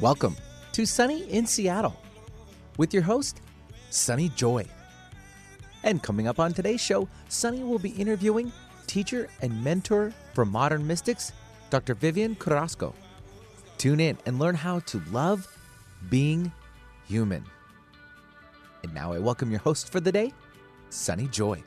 Welcome to Sunny in Seattle with your host, Sunny Joy. And coming up on today's show, Sunny will be interviewing teacher and mentor for modern mystics, Dr. Vivian Carrasco. Tune in and learn how to love being human. And now I welcome your host for the day, Sunny Joy.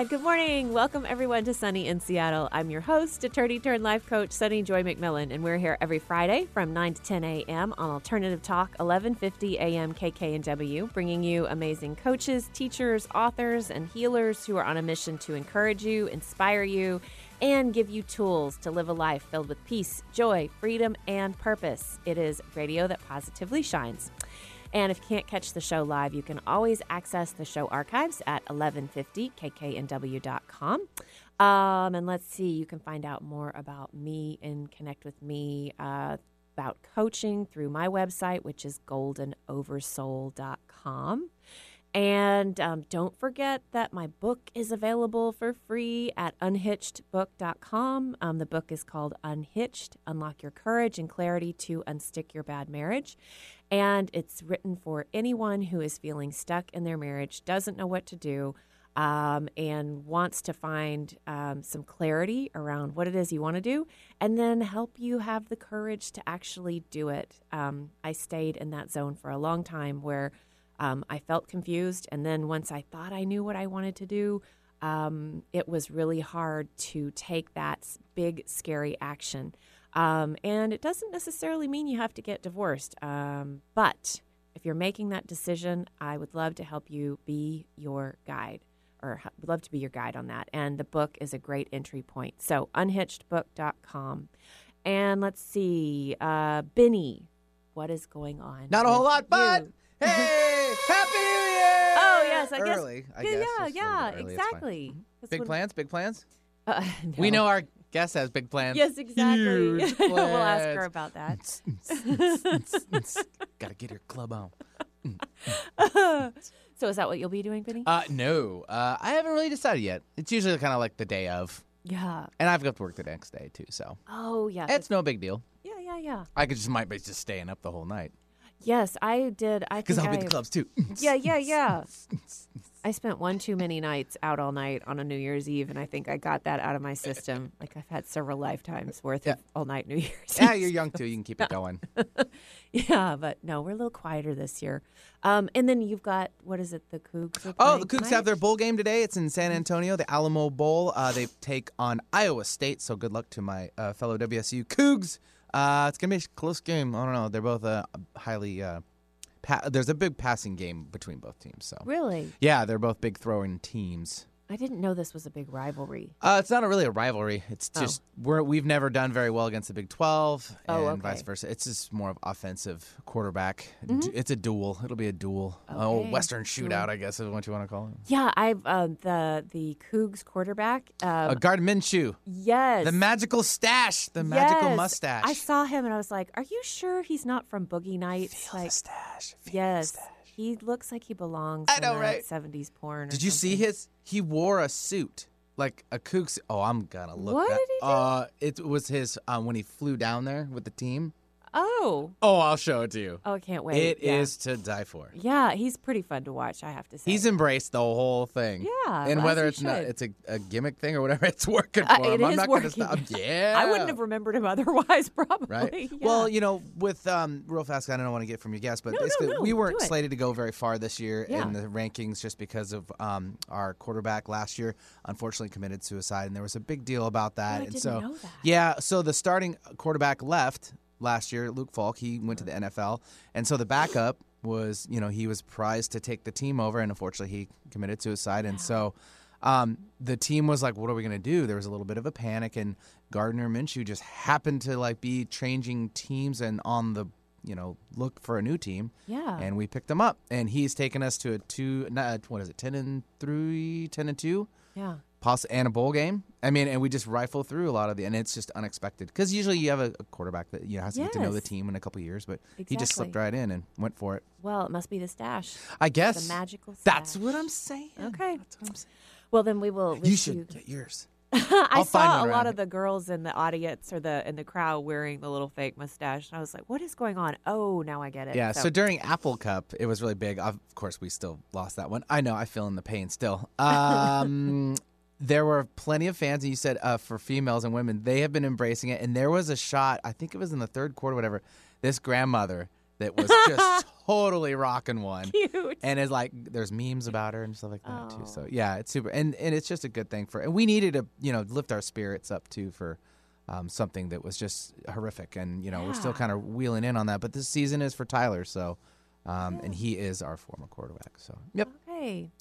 And good morning. Welcome everyone to Sunny in Seattle. I'm your host, attorney turned life coach Sunny Joy McMillan, and we're here every Friday from 9 to 10 a.m. on Alternative Talk 1150 a.m. KKNW, bringing you amazing coaches, teachers, authors, and healers who are on a mission to encourage you, inspire you, and give you tools to live a life filled with peace, joy, freedom, and purpose. It is radio that positively shines. And if you can't catch the show live, you can always access the show archives at 1150kknw.com. Um, and let's see, you can find out more about me and connect with me uh, about coaching through my website, which is goldenoversoul.com. And um, don't forget that my book is available for free at unhitchedbook.com. Um, the book is called Unhitched Unlock Your Courage and Clarity to Unstick Your Bad Marriage. And it's written for anyone who is feeling stuck in their marriage, doesn't know what to do, um, and wants to find um, some clarity around what it is you want to do, and then help you have the courage to actually do it. Um, I stayed in that zone for a long time where um, I felt confused. And then once I thought I knew what I wanted to do, um, it was really hard to take that big, scary action. Um, and it doesn't necessarily mean you have to get divorced. Um, but if you're making that decision, I would love to help you be your guide or would love to be your guide on that. And the book is a great entry point. So, unhitchedbook.com. And let's see, uh, Benny, what is going on? Not a whole lot, but hey, Happy New Year! Oh, yes, I guess- I yeah, guess. yeah, just a little yeah, early, exactly. Big when- plans, big plans? Uh, We no. know our guest has big plans. Yes, exactly. Huge we'll ask her about that. Gotta get your club on. so, is that what you'll be doing, Benny? Uh, no, uh, I haven't really decided yet. It's usually kind of like the day of, yeah. and I've got to work the next day too, so Oh, yeah. it's no big deal. yeah, yeah, yeah. I could just might be just staying up the whole night Yes, I did. I because think I'll be at I- the clubs too. Yeah, yeah, yeah. I spent one too many nights out all night on a New Year's Eve, and I think I got that out of my system. Like I've had several lifetimes worth Yeah. of all night New Year's. yeah, Eve. you're young too. You can keep it going. yeah, but no, we're a little quieter this year. Um, and then you've got what is it? The Cougs. Oh, the Cougs tonight? have their bowl game today. It's in San Antonio, the Alamo Bowl. Uh, they take on Iowa State. So good luck to my uh, fellow WSU Cougs. Uh, it's gonna be a close game. I don't know. They're both uh, highly. Uh, pa- there's a big passing game between both teams. So Really, yeah, they're both big throwing teams. I didn't know this was a big rivalry. Uh, it's not a really a rivalry. It's Oh. just we're we've never done very well against the Big Twelve, and Oh, vice versa. It's just more of offensive quarterback. D- It's a duel. It'll be a duel. Oh, Mm-hmm. Western shootout, I guess is what you want to call it. Yeah, I've uh, the the Cougs quarterback. Um, Uh, Gard Minshew. yes, The magical stash, the magical Yes. mustache. I saw him and I was like, "Are you sure he's not from Boogie Nights?" Feel the like, stash. Feel the yes, stash. He looks like he belongs. I in know, that right? '70s porn. or Did you see something. his? He wore a suit, like a kook. suit. Oh, I'm gonna look. What that- did he do? Uh, it was his um, when he flew down there with the team. Oh, Oh, I'll show it to you. oh, I can't wait. It yeah. is to die for. Yeah, he's pretty fun to watch. I have to say. He's embraced the whole thing. Yeah, and whether he it's not, it's a, a gimmick thing or whatever, it's working for Uh, him. it I'm is not working. gonna stop. Yeah, I wouldn't have remembered him otherwise, probably. Right. Yeah. Well, you know, with um, real fast, I don't want to get from your guest, but No, no, basically, no, we weren't slated to go very far this year Yeah. in the rankings just because of um, our quarterback last year. Unfortunately, committed suicide, and there was a big deal about that. Oh, I and didn't so, know that. yeah, so the starting quarterback left last year, Luke Falk. He went to the NFL, and so the backup was, you know, he was prized to take the team over, and unfortunately, he committed suicide, and so. Um, the team was like, "What are we gonna do?" There was a little bit of a panic, and Gardner Minshew just happened to like be changing teams and on the you know look for a new team, yeah. and we picked him up, and he's taken us to a two, not, what is it, ten and three, 10 and two, yeah. Poss- and a bowl game. I mean, and we just rifle through a lot of the, and it's just unexpected because usually you have a, a quarterback that you know has to get to know the team in a couple of years, but he just slipped right in and went for it. Well, it must be the stash. I guess The magical stash. that's what I'm saying. Okay. That's what I'm saying. Well, then we will. You should get yours. I saw a lot of the girls in the audience or the in the crowd wearing the little fake mustache, and I was like, "What is going on?" Oh, now I get it. Yeah, so. during Apple Cup, it was really big. Of course, we still lost that one. I know, I feel in the pain still. Um, there were plenty of fans, and you said uh, for females and women, they have been embracing it. And there was a shot, I think it was in the third quarter, whatever. This grandmother that was just totally rocking one. cute. And it's like there's memes about her and stuff like that too. Oh. So yeah, it's super, and and it's just a good thing for. And we needed to you know lift our spirits up too for um, something that was just horrific, and you know we're still kind of wheeling in on that. But this season is for Tyler, so um, and he is our former quarterback. So yep, Okay.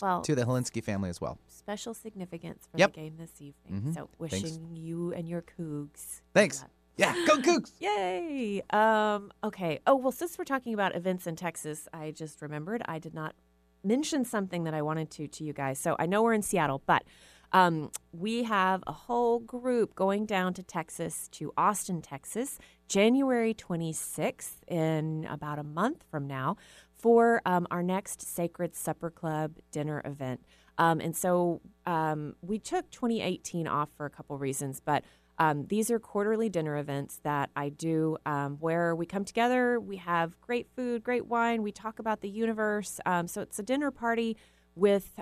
Well, to the Hilinski family as well. special significance for Yep. the game this evening. Mhm. So wishing Thanks. you and your Cougs. Thanks. Yeah, go Cougs. Yay! Um, okay. Oh well, since we're talking about events in Texas, I just remembered I did not mention something that I wanted to to you guys. So I know we're in Seattle, but um, we have a whole group going down to Texas to Austin, Texas, January 26th in about a month from now for um, our next Sacred Supper Club dinner event. Um, and so um, we took 2018 off for a couple reasons, but um, these are quarterly dinner events that I do um, where we come together, we have great food, great wine, we talk about the universe. Um, so it's a dinner party with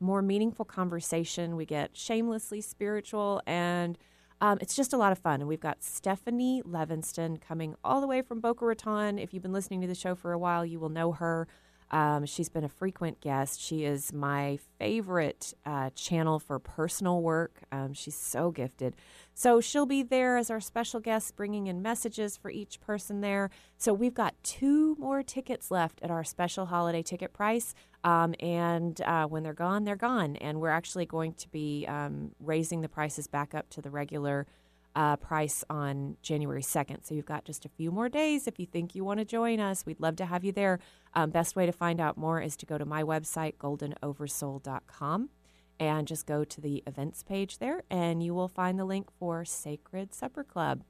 more meaningful conversation. We get shamelessly spiritual and um, it's just a lot of fun. And we've got Stephanie Levinston coming all the way from Boca Raton. If you've been listening to the show for a while, you will know her. Um, she's been a frequent guest. She is my favorite uh, channel for personal work. Um, she's so gifted. So she'll be there as our special guest, bringing in messages for each person there. So we've got two more tickets left at our special holiday ticket price. Um, and uh, when they're gone, they're gone. And we're actually going to be um, raising the prices back up to the regular uh, price on January 2nd. So you've got just a few more days if you think you want to join us. We'd love to have you there. Um, best way to find out more is to go to my website, goldenoversoul.com, and just go to the events page there, and you will find the link for Sacred Supper Club.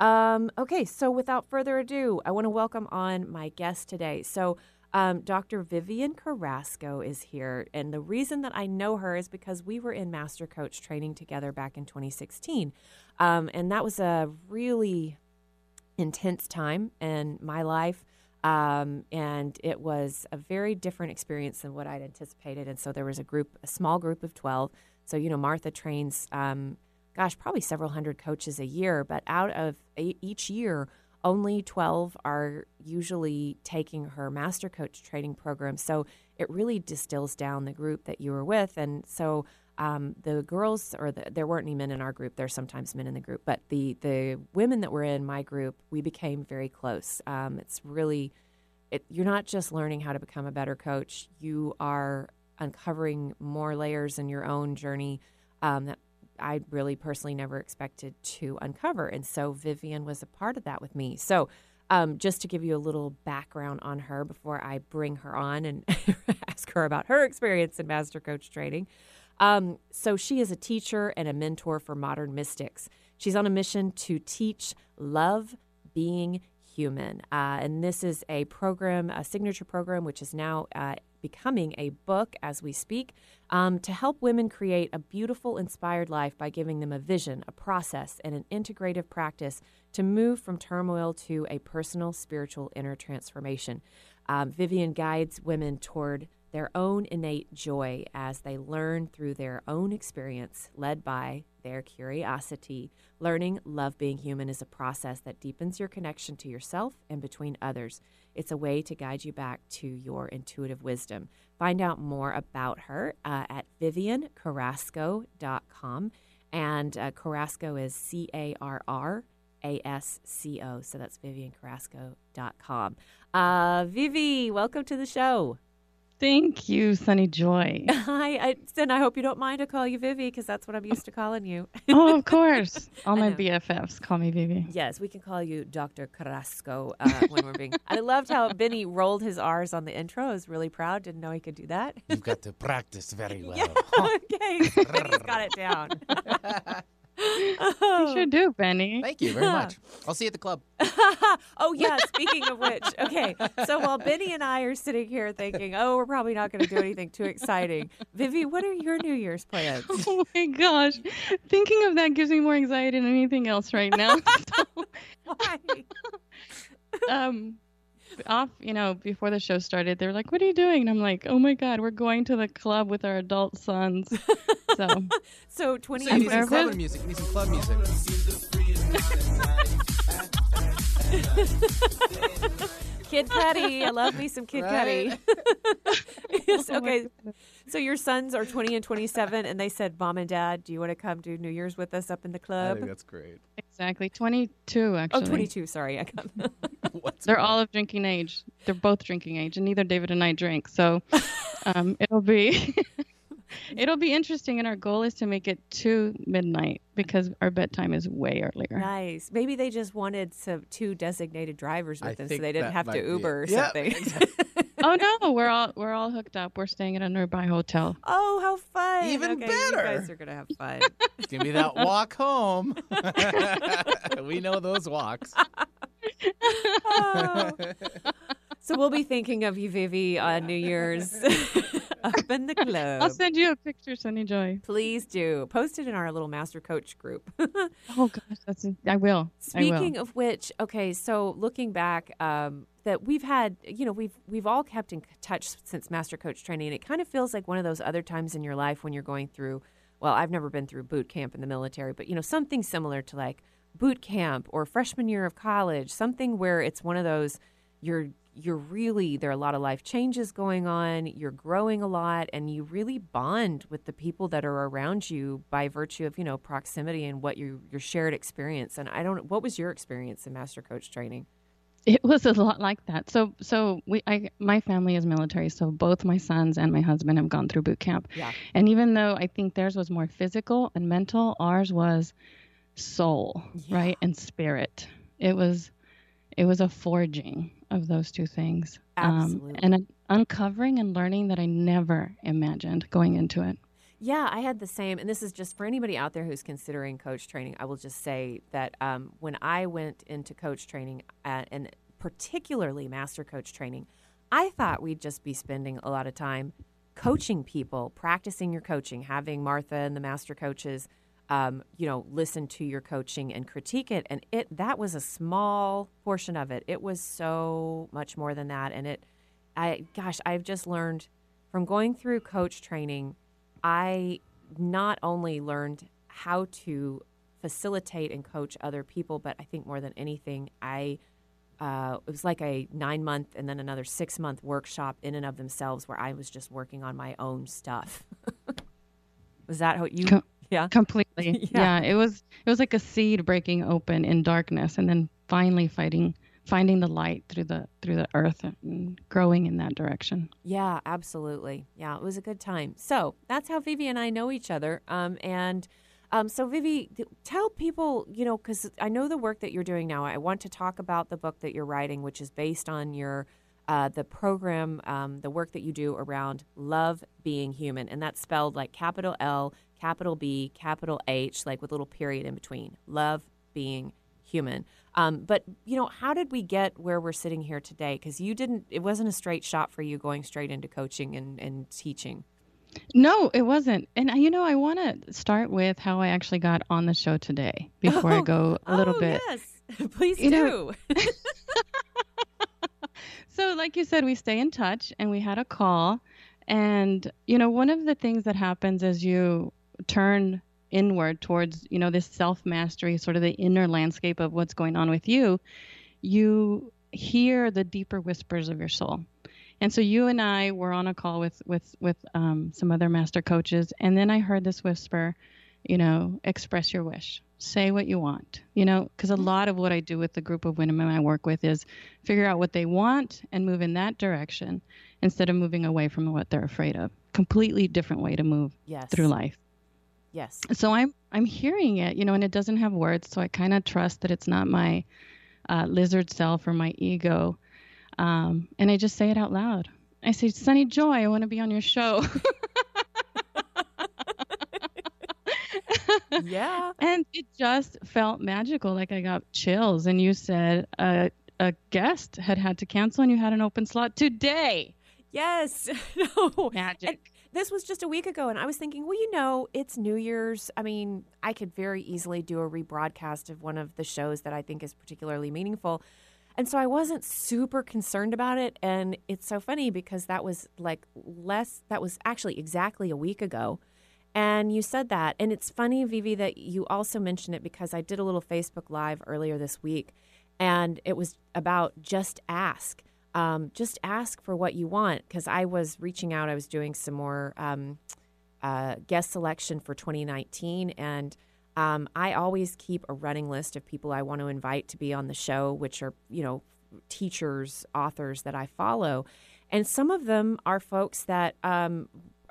Um, okay, so without further ado, I want to welcome on my guest today. So, um, Dr. Vivian Carrasco is here, and the reason that I know her is because we were in Master Coach training together back in 2016, um, and that was a really intense time in my life. Um, and it was a very different experience than what I'd anticipated. And so there was a group, a small group of 12. So, you know, Martha trains, um, gosh, probably several hundred coaches a year, but out of e- each year, only 12 are usually taking her master coach training program. So it really distills down the group that you were with. And so um, the girls, or the, there weren't any men in our group. There's sometimes men in the group, but the the women that were in my group, we became very close. Um, it's really, it, you're not just learning how to become a better coach. You are uncovering more layers in your own journey um, that I really personally never expected to uncover. And so Vivian was a part of that with me. So um, just to give you a little background on her before I bring her on and ask her about her experience in Master Coach training. Um, so she is a teacher and a mentor for modern mystics. She's on a mission to teach love being human. Uh, and this is a program, a signature program, which is now uh, becoming a book as we speak, um, to help women create a beautiful, inspired life by giving them a vision, a process, and an integrative practice to move from turmoil to a personal, spiritual, inner transformation. Um, Vivian guides women toward their own innate joy as they learn through their own experience, led by their curiosity. Learning love being human is a process that deepens your connection to yourself and between others. It's a way to guide you back to your intuitive wisdom. Find out more about her uh, at viviancarrasco.com. And uh, Carrasco is C A R R A S C O. So that's viviancarrasco.com. Uh, Vivi, welcome to the show. Thank you, Sunny Joy. Hi, I, and I hope you don't mind to call you Vivi because that's what I'm used to calling you. oh, of course. All my. BFFs call me Vivi. yes, we can call you Dr. Carrasco uh, when we're being. I loved how Benny rolled his R's on the intro. I was really proud. Didn't know he could do that. You've got to practice very well. Yeah, okay, Benny's got it down. You should do, Benny. Thank you very much. I'll see you at the club. oh yeah. Speaking of which, okay. So while Benny and I are sitting here thinking, "Oh, we're probably not going to do anything too exciting," Vivi, what are your New Year's plans? Oh my gosh. Thinking of that gives me more anxiety than anything else right now. Why? um off, you know, before the show started, they were like, "What are you doing?" And I'm like, "Oh my god, we're going to the club with our adult sons." So, So 20 So you need some club music. You need some club music. Kid Cudi, I love me some Kid Right? Cudi. yes, Oh okay. So your sons are 20 and 27, and they said, "Mom and Dad, do you want to come do New Year's with us up in the club?" I club?" think that's great. exactly 22 actually. Oh, 22. Sorry, I got. They're going all of drinking age. They're both drinking age, and neither David and I drink. So, um, it'll be it'll be interesting. And our goal is to make it to midnight because our bedtime is way earlier. nice. Maybe they just wanted some two designated drivers with I them, so they didn't have to Uber or it. Yeah, something. exactly. oh no, we're all we're all hooked up. We're staying at a nearby hotel. oh, how fun! Even okay, better. You guys are gonna have fun. Give me that walk home. we know those walks. Oh. So we'll be thinking of you, Vivi, on New Year's up in the club. I'll send you a picture, Sunny Joy. Please do. Post it in our little master coach group. Oh gosh, that's I will. I will. Speaking of which, okay, so looking back, um, that we've had, you know, we've we've all kept in touch since master coach training, and it kind of feels like one of those other times in your life when you're going through. Well, I've never been through boot camp in the military, but you know, something similar to like boot camp or freshman year of college, something where it's one of those you're you're really there are a lot of life changes going on you're growing a lot and you really bond with the people that are around you by virtue of you know proximity and what you your shared experience and i don't what was your experience in master coach training It was a lot like that. So, so we, I, my family is military, so both my sons and my husband have gone through boot camp. Yeah. And even though I think theirs was more physical and mental, ours was soul, right, and spirit. It was, it was a forging of those two things, Absolutely. um, and an uncovering and learning that I never imagined going into it. Yeah, I had the same. And this is just for anybody out there who's considering coach training. I will just say that um, when I went into coach training, uh, and particularly master coach training, I thought we'd just be spending a lot of time coaching people, practicing your coaching, having Martha and the master coaches, um, you know, listen to your coaching and critique it. And it that was a small portion of it. It was so much more than that. And it, I gosh, I've just learned from going through coach training. I not only learned how to facilitate and coach other people, but I think more than anything, I uh, it was like a nine month and then another six month workshop in and of themselves where I was just working on my own stuff. was that how you? Yeah. completely Yeah. yeah. it was it was like a seed breaking open in darkness and then finally fighting finding the light through the through the earth and growing in that direction Yeah, absolutely. Yeah, it was a good time. So that's how Vivi and I know each other. Um, and um, so, Vivi, tell people, you know, because I know the work that you're doing now. I want to talk about the book that you're writing, which is based on your uh, the program, um, the work that you do around love being human, and that's spelled like capital L, capital B, capital H, like with a little period in between. Love being human. Um, but you know, how did we get where we're sitting here today? Because you didn't. It wasn't a straight shot for you going straight into coaching and, and teaching. no it wasn't and uh, you know i want to start with how i actually got on the show today before i Oh, go a little oh, bit Yes, please You do. know- so like you said we stay in touch and we had a call. And you know one of the things that happens as you turn inward towards you know this self mastery sort of the inner landscape of what's going on with you you hear the deeper whispers of your soul. And so you and i were on a call with with with um, some other master coaches. And then i heard this whisper you know express your wish say what you want you know because a lot of what i do with the group of women i work with is figure out what they want and move in that direction instead of moving away from what they're afraid of. Completely different way to move Yes. through life. Yes. so i'm i'm hearing it you know and it doesn't have words so i kind of trust that it's not my uh, lizard self or my ego. Um, and i just say it out loud. I say sunny joy i want to be on your show Yeah. and it just felt magical. Like I got chills. And you said a, a guest had had to cancel and you had an open slot today. Yes. no. Magic. And this was just a week ago, and I was thinking, well, you know, it's New Year's. I mean, I could very easily do a rebroadcast of one of the shows that I think is particularly meaningful. And so I wasn't super concerned about it. And it's so funny because that was like less, that was actually exactly a week ago. And you said that. And it's funny, Vivi, that you also mentioned it because I did a little Facebook Live earlier this week, and it was about just ask. Um, just ask for what you want because I was reaching out. I was doing some more um, uh, guest selection for 2019, and um, I always keep a running list of people I want to invite to be on the show, which are you know teachers, authors that I follow, and some of them are folks that um,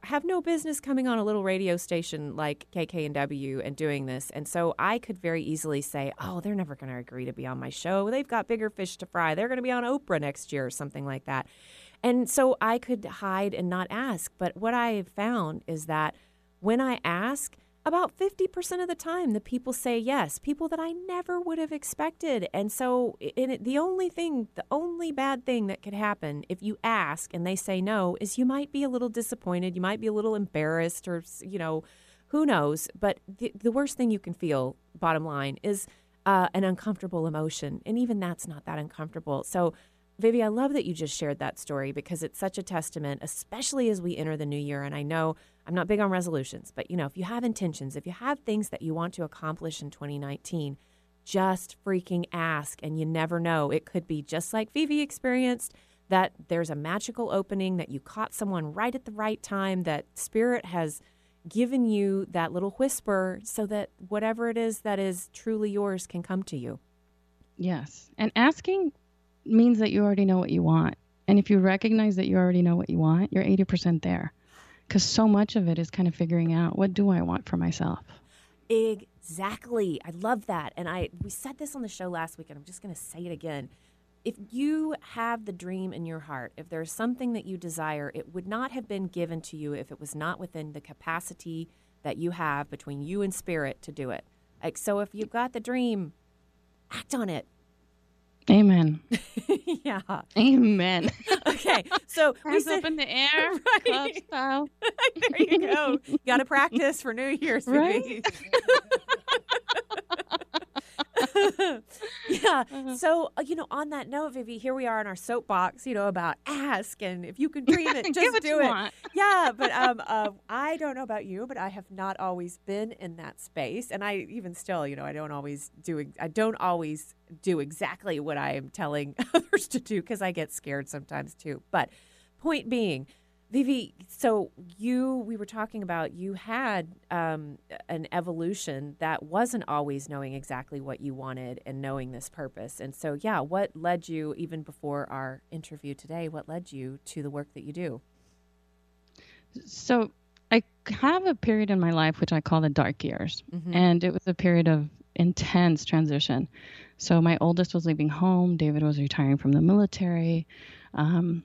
have no business coming on a little radio station like KKNW and doing this. And so I could very easily say, oh, they're never going to agree to be on my show. They've got bigger fish to fry. They're going to be on Oprah next year or something like that. And so I could hide and not ask. But what I found is that when I ask, about 50% of the time the people say yes people that i never would have expected. And so it, the only thing the only bad thing that could happen if you ask and they say no is you might be a little disappointed you might be a little embarrassed or you know who knows? But the, the worst thing you can feel bottom line is uh, an uncomfortable emotion. And even that's not that uncomfortable. So Vivi, I love that you just shared that story because it's such a testament, especially as we enter the new year. And I know I'm not big on resolutions, but you know, if you have intentions, if you have things that you want to accomplish in 2019, just freaking ask. And you never know. It could be just like Vivi experienced that there's a magical opening, that you caught someone right at the right time, that spirit has given you that little whisper so that whatever it is that is truly yours can come to you. Yes. And asking means that you already know what you want. And if you recognize that you already know what you want, you're 80% there. Because so much of it is kind of figuring out what do I want for myself. Exactly. I love that. And I we said this on the show last week and I'm just going to say it again. If you have the dream in your heart, if there's something that you desire, it would not have been given to you if it was not within the capacity that you have between you and spirit to do it. Like so if you've got the dream, act on it Amen. yeah. Amen. Okay. So we sit up in the air, right. style. there you go. You Got to practice for New Year's, right? yeah. Uh-huh. So, uh, you know, on that note, Vivi, here we are in our soapbox, you know, about ask and if you can dream it, just do it. Want. Yeah. But um, uh, I don't know about you, but I have not always been in that space. And I even still, you know, I don't always do, I don't always do exactly what I am telling others to do because I get scared sometimes too. But point being, Vivi, so you, we were talking about you had um, an evolution that wasn't always knowing exactly what you wanted and knowing this purpose. And so, yeah, what led you, even before our interview today, what led you to the work that you do? So, I have a period in my life which I call the dark years. Mm-hmm. And it was a period of intense transition. So, my oldest was leaving home, David was retiring from the military. Um,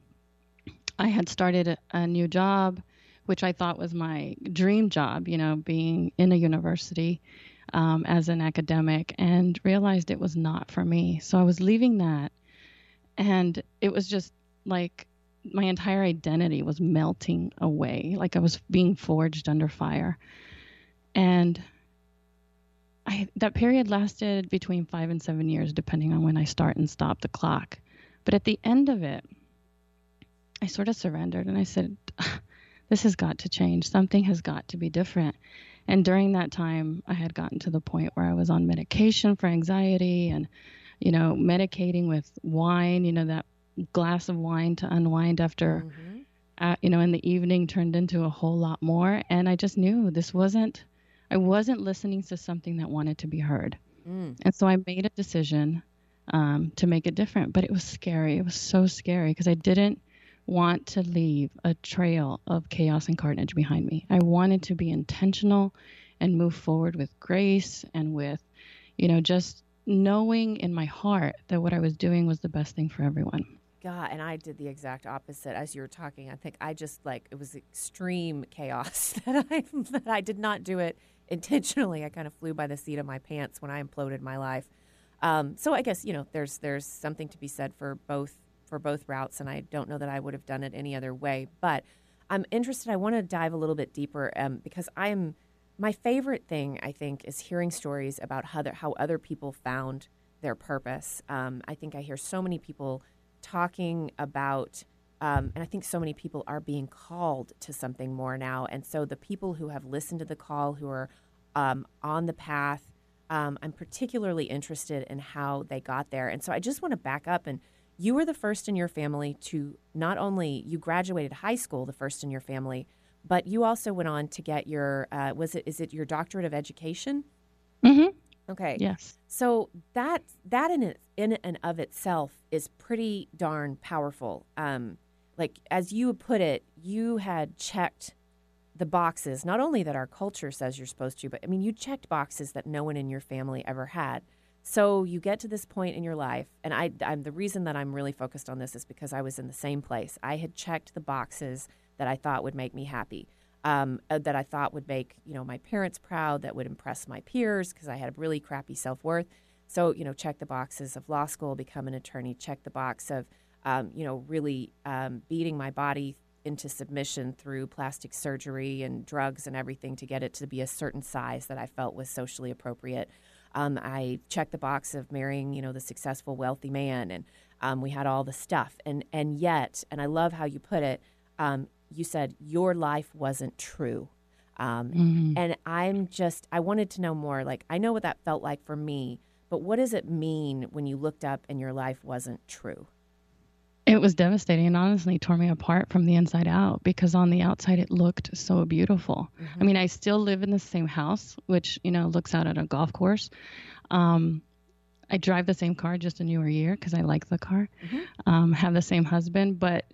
I had started a, new job, which I thought was my dream job, you know, being in a university um, as an academic, and realized it was not for me. So I was leaving that, and it was just like my entire identity was melting away, like I was being forged under fire. And I, that period lasted between five and seven years, depending on when I start and stop the clock. But at the end of it, I sort of surrendered and I said, This has got to change. Something has got to be different. And during that time, I had gotten to the point where I was on medication for anxiety and, you know, medicating with wine, you know, that glass of wine to unwind after, mm-hmm. uh, you know, in the evening turned into a whole lot more. And I just knew this wasn't, I wasn't listening to something that wanted to be heard. Mm. And so I made a decision um, to make it different. But it was scary. It was so scary because I didn't want to leave a trail of chaos and carnage behind me. I wanted to be intentional and move forward with grace and with, you know, just knowing in my heart that what I was doing was the best thing for everyone. God, and I did the exact opposite as you were talking. I think I just like it was extreme chaos that I that I did not do it intentionally. I kind of flew by the seat of my pants when I imploded my life. Um, so I guess you know there's there's something to be said for both for both routes, and I don't know that I would have done it any other way. But I'm interested. I want to dive a little bit deeper um, because I'm my favorite thing. I think is hearing stories about how other, how other people found their purpose. Um, I think I hear so many people talking about. Um, and I think so many people are being called to something more now. And so the people who have listened to the call, who are um, on the path, um, I'm particularly interested in how they got there. And so I just want to back up and you were the first in your family to not only you graduated high school, the first in your family, but you also went on to get your uh, was it is it your doctorate of education? Mm-hmm. Okay. Yes. So that that in it, in and of itself is pretty darn powerful. Um, like as you put it, you had checked the boxes, not only that our culture says you're supposed to, but I mean, you checked boxes that no one in your family ever had. So you get to this point in your life, and I, I'm the reason that I'm really focused on this is because I was in the same place. I had checked the boxes that I thought would make me happy, um, uh, that I thought would make you know my parents proud, that would impress my peers because I had a really crappy self worth. So you know, check the boxes of law school, become an attorney. Check the box of um, you know really um, beating my body into submission through plastic surgery and drugs and everything to get it to be a certain size that I felt was socially appropriate. Um, I checked the box of marrying, you know, the successful, wealthy man, and um, we had all the stuff. And and yet, and I love how you put it. Um, you said your life wasn't true, um, mm-hmm. and I'm just I wanted to know more. Like I know what that felt like for me, but what does it mean when you looked up and your life wasn't true? It was devastating and honestly tore me apart from the inside out because on the outside it looked so beautiful. Mm-hmm. I mean, I still live in the same house, which, you know, looks out at a golf course. Um, I drive the same car, just a newer year because I like the car. Mm-hmm. Um, have the same husband, but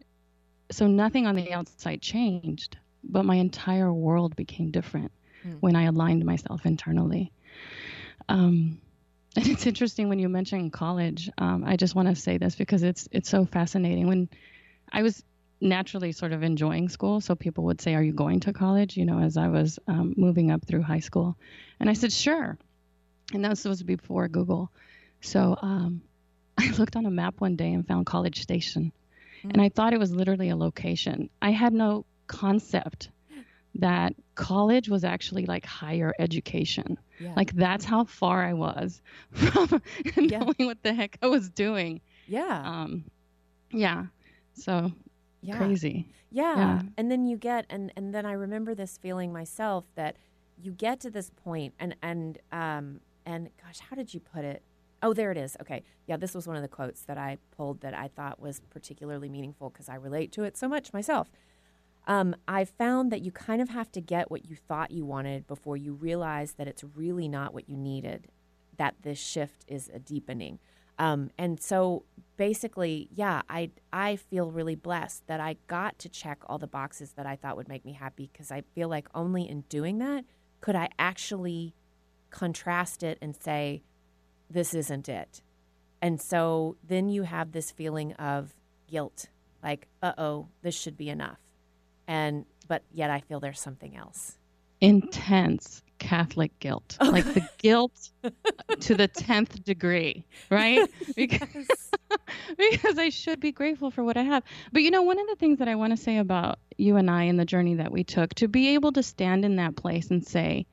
so nothing on the outside changed, but my entire world became different mm. when I aligned myself internally. Um, and it's interesting when you mention college. Um, I just want to say this because it's it's so fascinating. When I was naturally sort of enjoying school, so people would say, "Are you going to college?" You know, as I was um, moving up through high school, and I said, "Sure." And that was supposed to be before Google, so um, I looked on a map one day and found College Station, mm-hmm. and I thought it was literally a location. I had no concept that college was actually like higher education. Yeah. Like that's how far I was from yeah. knowing what the heck I was doing. Yeah. Um yeah. So yeah. crazy. Yeah. yeah. And then you get and and then I remember this feeling myself that you get to this point and and um and gosh, how did you put it? Oh, there it is. Okay. Yeah, this was one of the quotes that I pulled that I thought was particularly meaningful because I relate to it so much myself. Um, I found that you kind of have to get what you thought you wanted before you realize that it's really not what you needed, that this shift is a deepening. Um, and so basically, yeah, I, I feel really blessed that I got to check all the boxes that I thought would make me happy because I feel like only in doing that could I actually contrast it and say, this isn't it. And so then you have this feeling of guilt like, uh oh, this should be enough and but yet I feel there's something else. Intense Catholic guilt, like the guilt to the tenth degree, right? Because because I should be grateful for what I have. But you know, one of the things that I want to say about you and I and the journey that we took to be able to stand in that place and say,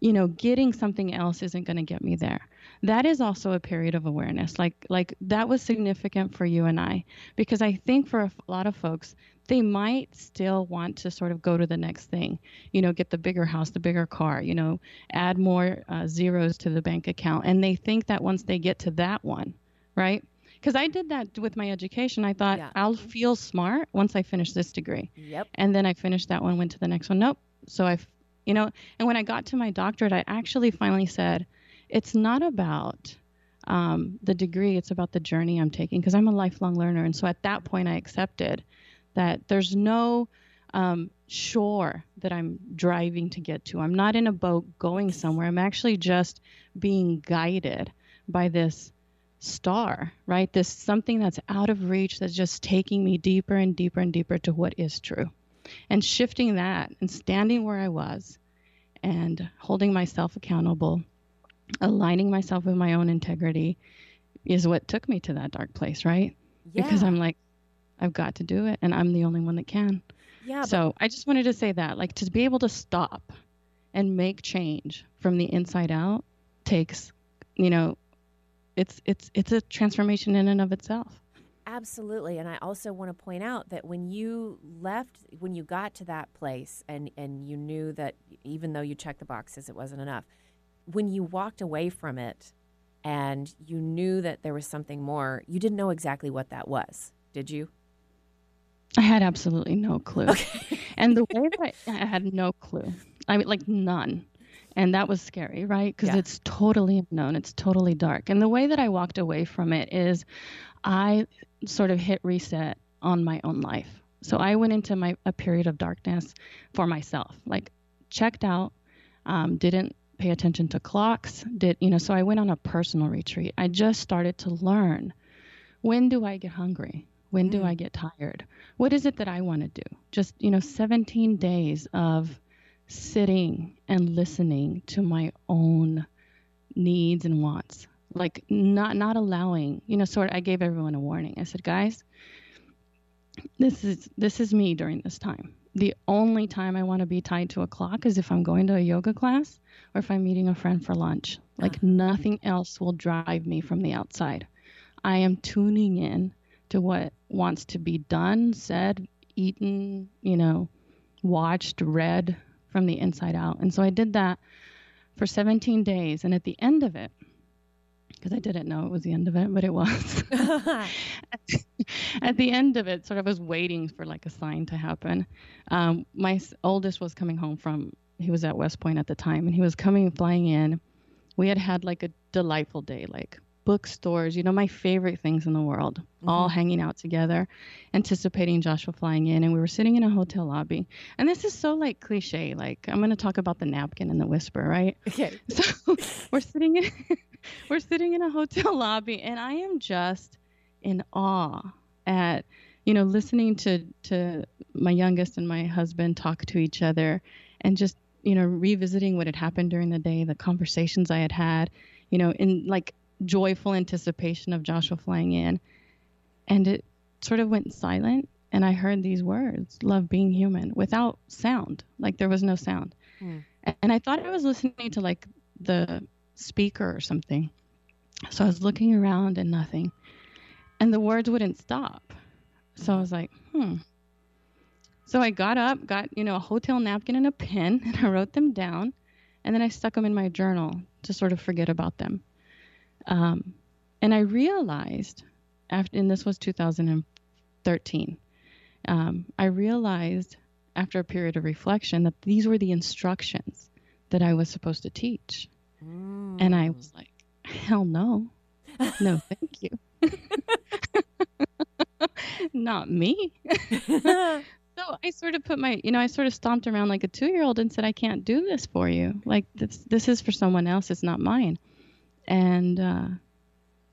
you know, getting something else isn't going to get me there. That is also a period of awareness. Like like that was significant for you and I because I think for a lot of folks they might still want to sort of go to the next thing, you know, get the bigger house, the bigger car, you know, add more uh, zeros to the bank account. And they think that once they get to that one, right? Because I did that with my education. I thought yeah. I'll feel smart once I finish this degree. Yep. And then I finished that one, went to the next one. Nope. So I, you know, and when I got to my doctorate, I actually finally said, it's not about um, the degree, it's about the journey I'm taking because I'm a lifelong learner. And so at that point, I accepted that there's no um, shore that I'm driving to get to. I'm not in a boat going somewhere. I'm actually just being guided by this star, right? This something that's out of reach that's just taking me deeper and deeper and deeper to what is true. And shifting that and standing where I was and holding myself accountable, aligning myself with my own integrity is what took me to that dark place, right? Yeah. Because I'm like, I've got to do it and I'm the only one that can. yeah. but- So I just wanted to say that, like, to be able to stop and make change from the inside out takes, you know, it's it's it's a transformation in and of itself. Absolutely. And I also want to point out that when you left, when you got to that place and, and you knew that even though you checked the boxes, it wasn't enough, when you walked away from it and you knew that there was something more, you didn't know exactly what that was, did you? I had absolutely no clue. And the way that I, I had no clue, I mean, like none. And that was scary, right? Because Yeah. it's totally unknown, it's totally dark. And the way that I walked away from it is I sort of hit reset on my own life. So I went into my a period of darkness for myself, like checked out, um, didn't pay attention to clocks, did you know? So I went on a personal retreat. I just started to learn when do I get hungry? When do Mm. I get tired? What is it that I want to do? Just, you know, 17 days of sitting and listening to my own needs and wants. Like not not allowing, you know, sort of I gave everyone a warning. I said, "Guys, this is this is me during this time. The only time I want to be tied to a clock is if I'm going to a yoga class or if I'm meeting a friend for lunch. Like nothing else will drive me from the outside. I am tuning in to what wants to be done, said, eaten, you know, watched, read from the inside out. And so I did that for 17 days. And at the end of it, because I didn't know it was the end of it, but it was. at the end of it, sort of was waiting for like a sign to happen. Um, my oldest was coming home from, he was at West Point at the time, and he was coming, flying in. We had had like a delightful day, like bookstores, you know, my favorite things in the world, all mm-hmm. hanging out together, anticipating Joshua flying in. And we were sitting in a hotel lobby. And this is so like cliche. Like, I'm going to talk about the napkin and the whisper, right? okay. So we're sitting in we're sitting in a hotel lobby and I am just in awe at you know listening to to my youngest and my husband talk to each other and just you know revisiting what had happened during the day the conversations I had had you know in like joyful anticipation of Joshua flying in and it sort of went silent and I heard these words love being human without sound like there was no sound Hmm. and I thought I was listening to like the speaker or something. So I was looking around and nothing. And the words wouldn't stop. So I was like, hmm. So I got up, got, you know, a hotel napkin and a pen, and I wrote them down. And then I stuck them in my journal to sort of forget about them. Um, and I realized, after, and this was 2013, um, I realized after a period of reflection that these were the instructions that I was supposed to teach. And I was like, hell no. No, thank you. Not me. so I sort of put my, you know, I sort of stomped around like a two year old and said, I can't do this for you. Like, this, this is for someone else, it's not mine. And uh,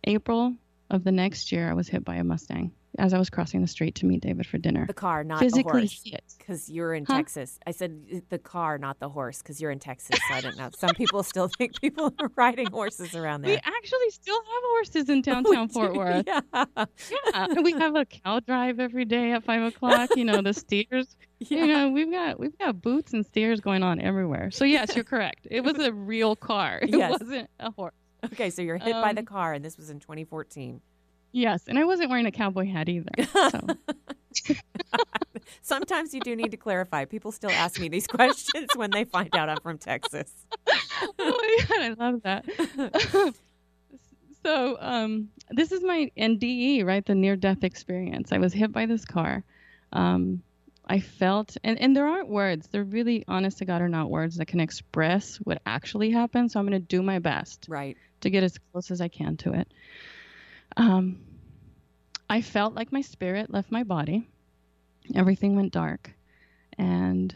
April of the next year, I was hit by a Mustang as I was crossing the street to meet David for dinner. the car, not Physically the horse. hit. Because you're in Huh? Texas. I said the car, not the horse, because you're in Texas. So I didn't know. Some people still think people are riding horses around there. We actually still have horses in downtown Fort Worth. Yeah. Yeah, we have a cow drive every day at five o'clock. You know, the steers. Yeah. You know, we've got we've got boots and steers going on everywhere. So yes, you're correct. It was a real car. It Yes. wasn't a horse. Okay, so you're hit by the Um, car, and this was in 2014. Yes, and I wasn't wearing a cowboy hat either. So Sometimes you do need to clarify. People still ask me these questions when they find out I'm from Texas. oh my god, I love that. so um, this is my NDE, right? The near-death experience. I was hit by this car. Um, I felt, and, and there aren't words. They're really, honest to God, are not words that can express what actually happened. So I'm going to do my best Right. To get as close as I can to it. Um, I felt like my spirit left my body. Everything went dark, and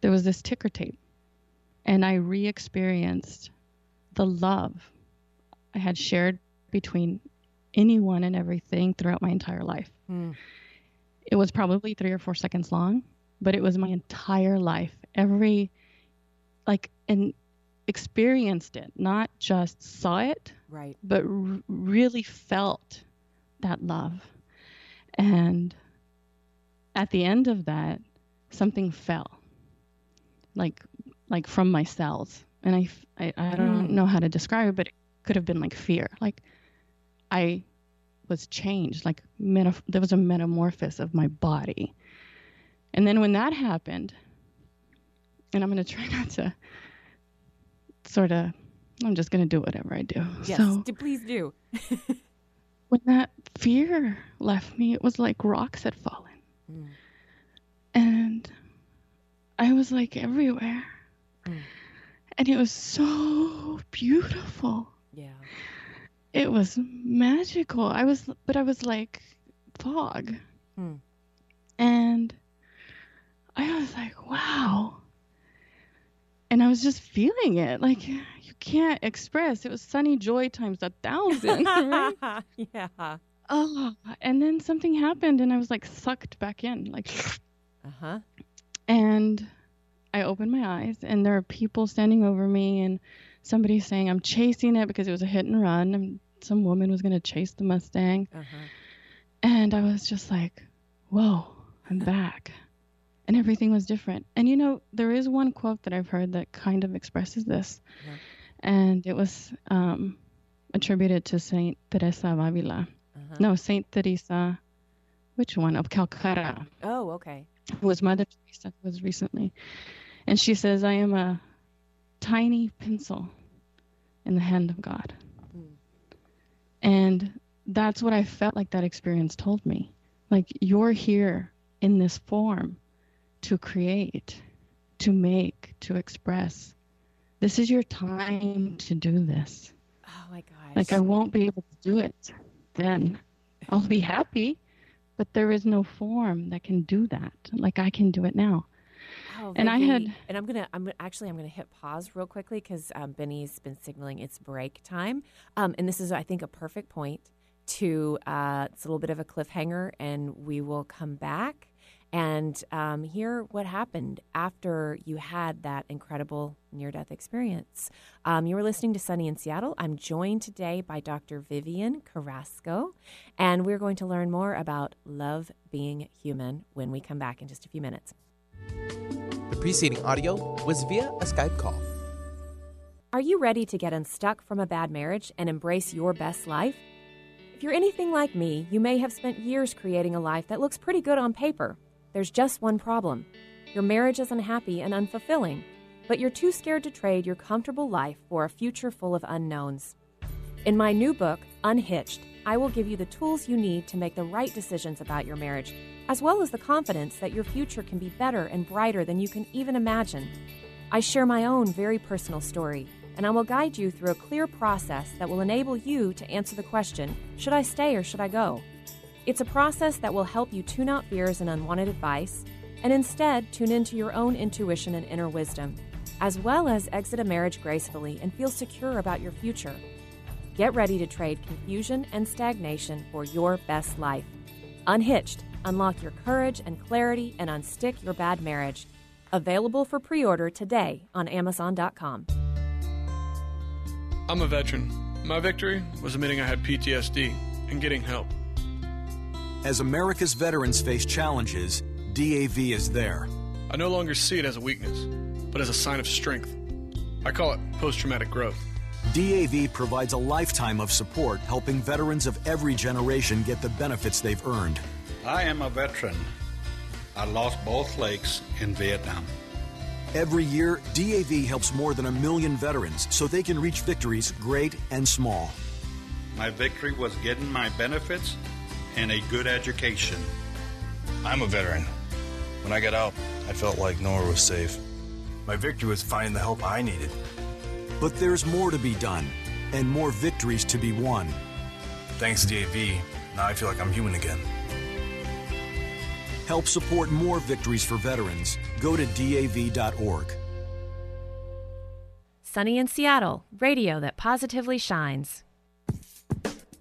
there was this ticker tape, and I re-experienced the love I had shared between anyone and everything throughout my entire life. Mm. It was probably three or four seconds long, but it was my entire life. Every like and experienced it, not just saw it, Right. but r- really felt that love. And at the end of that, something fell, like like from my cells, and I I don't Hmm. know how to describe it, but it could have been like fear, like I was changed, like meta- there was a metamorphosis of my body, and then when that happened, and I'm gonna try not to sort of, I'm just gonna do whatever I do. Yes. So please do. when that fear left me, it was like rocks had fallen. Mm. And I was like everywhere. Mm. And it was so beautiful. Yeah. It was magical. I was, but I was like fog. Hmm. And I was like, wow. And I was just feeling it. Like, you can't express. It was sunny joy times a thousand, right? yeah. oh and then something happened and i was like sucked back in like Uh huh. and i opened my eyes and there are people standing over me and somebody saying i'm chasing it because it was a hit and run and some woman was going to chase the mustang Uh huh. and i was just like whoa i'm back and everything was different and you know there is one quote that i've heard that kind of expresses this Yeah. and it was um, attributed to saint teresa of avila Uh-huh. no saint teresa which one of calcutta Oh, okay. who was Mother Teresa was recently, and she says, "I am a tiny pencil in the hand of God," Mm. and that's what I felt like that experience told me. Like you're here in this form to create, to make, to express. This is your time to do this. Oh my gosh. Like I won't be able to do it then. I'll be happy, but there is no form that can do that. Like I can do it now. Oh, and I had- and I'm gonna, I'm actually, I'm gonna hit pause real quickly because um, Benny's been signaling it's break time, um, and this is, I think, a perfect point to. Uh, it's a little bit of a cliffhanger, and we will come back and um, hear what happened after you had that incredible near-death experience. Um, you were listening to Sunny in Seattle. I'm joined today by Dr. Vivian Carrasco, and we're going to learn more about love being human when we come back in just a few minutes. The preceding audio was via a Skype call. Are you ready to get unstuck from a bad marriage and embrace your best life? If you're anything like me, you may have spent years creating a life that looks pretty good on paper. There's just one problem your marriage is unhappy and unfulfilling, but you're too scared to trade your comfortable life for a future full of unknowns. In my new book, Unhitched, I will give you the tools you need to make the right decisions about your marriage, as well as the confidence that your future can be better and brighter than you can even imagine. I share my own very personal story, and I will guide you through a clear process that will enable you to answer the question should I stay or should I go? It's a process that will help you tune out fears and unwanted advice, and instead tune into your own intuition and inner wisdom, as well as exit a marriage gracefully and feel secure about your future. Get ready to trade confusion and stagnation for your best life. Unhitched, unlock your courage and clarity and unstick your bad marriage. Available for pre order today on Amazon.com. I'm a veteran. My victory was admitting I had PTSD and getting help. As America's veterans face challenges, DAV is there. I no longer see it as a weakness, but as a sign of strength. I call it post traumatic growth. DAV provides a lifetime of support helping veterans of every generation get the benefits they've earned. I am a veteran. I lost both legs in Vietnam. Every year, DAV helps more than a million veterans so they can reach victories great and small. My victory was getting my benefits and a good education. I'm a veteran. When I got out, I felt like nowhere was safe. My victory was finding the help I needed. But there's more to be done and more victories to be won. Thanks DAV, now I feel like I'm human again. Help support more victories for veterans. Go to DAV.org. Sunny in Seattle, radio that positively shines.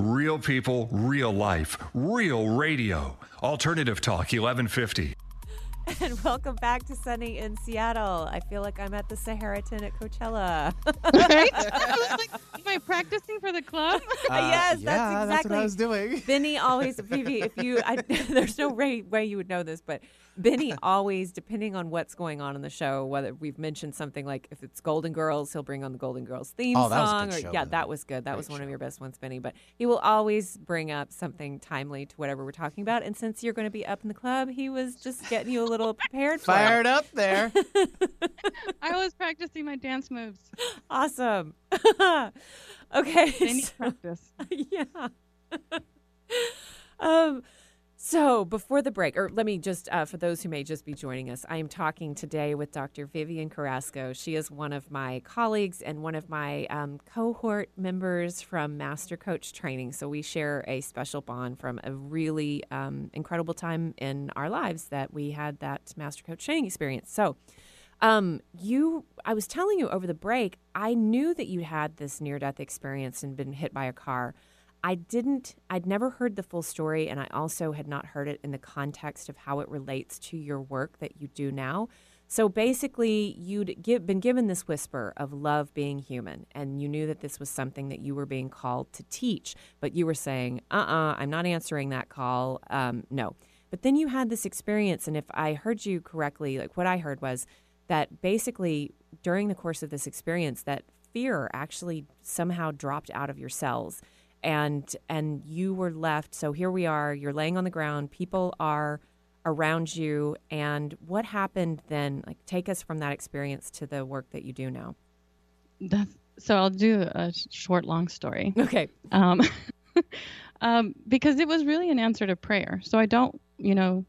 Real people, real life, real radio. Alternative Talk 1150. And welcome back to Sunny in Seattle. I feel like I'm at the Sahara tent at Coachella. right? Like, am I practicing for the club? yes, Uh, yeah, that's that's exactly. what I was doing. Vinny always, Phoebe, if you, I, there's no way, way you would know this, but Benny always, depending on what's going on in the show, whether we've mentioned something like if it's Golden Girls, he'll bring on the Golden Girls theme Oh, that was a song. good or, show, yeah, that was good. That was Great one of your best ones, Benny. But he will always bring up something timely to whatever we're talking about. And since you're going to be up in the club, he was just getting you a little prepared for it. Fired up there. I was practicing my dance moves. Awesome. okay. They need so- practice. yeah. um, so before the break, or let me just, uh, for those who may just be joining us, I am talking today with Dr. Vivian Carrasco. She is one of my colleagues and one of my um, cohort members from Master Coach Training. So we share a special bond from a really um, incredible time in our lives that we had that Master Coach Training experience. So, um, you, I was telling you over the break, I knew that you had this near death experience and been hit by a car. I didn't, I'd never heard the full story, and I also had not heard it in the context of how it relates to your work that you do now. So basically, you'd give, been given this whisper of love being human, and you knew that this was something that you were being called to teach, but you were saying, uh uh-uh, uh, i am not answering that call. Um, no. But then you had this experience, and if I heard you correctly, like what I heard was that basically during the course of this experience, that fear actually somehow dropped out of your cells and and you were left so here we are you're laying on the ground people are around you and what happened then like take us from that experience to the work that you do now That's, so I'll do a short, long story. okay um, um, because it was really an answer to prayer. So I don't, you know,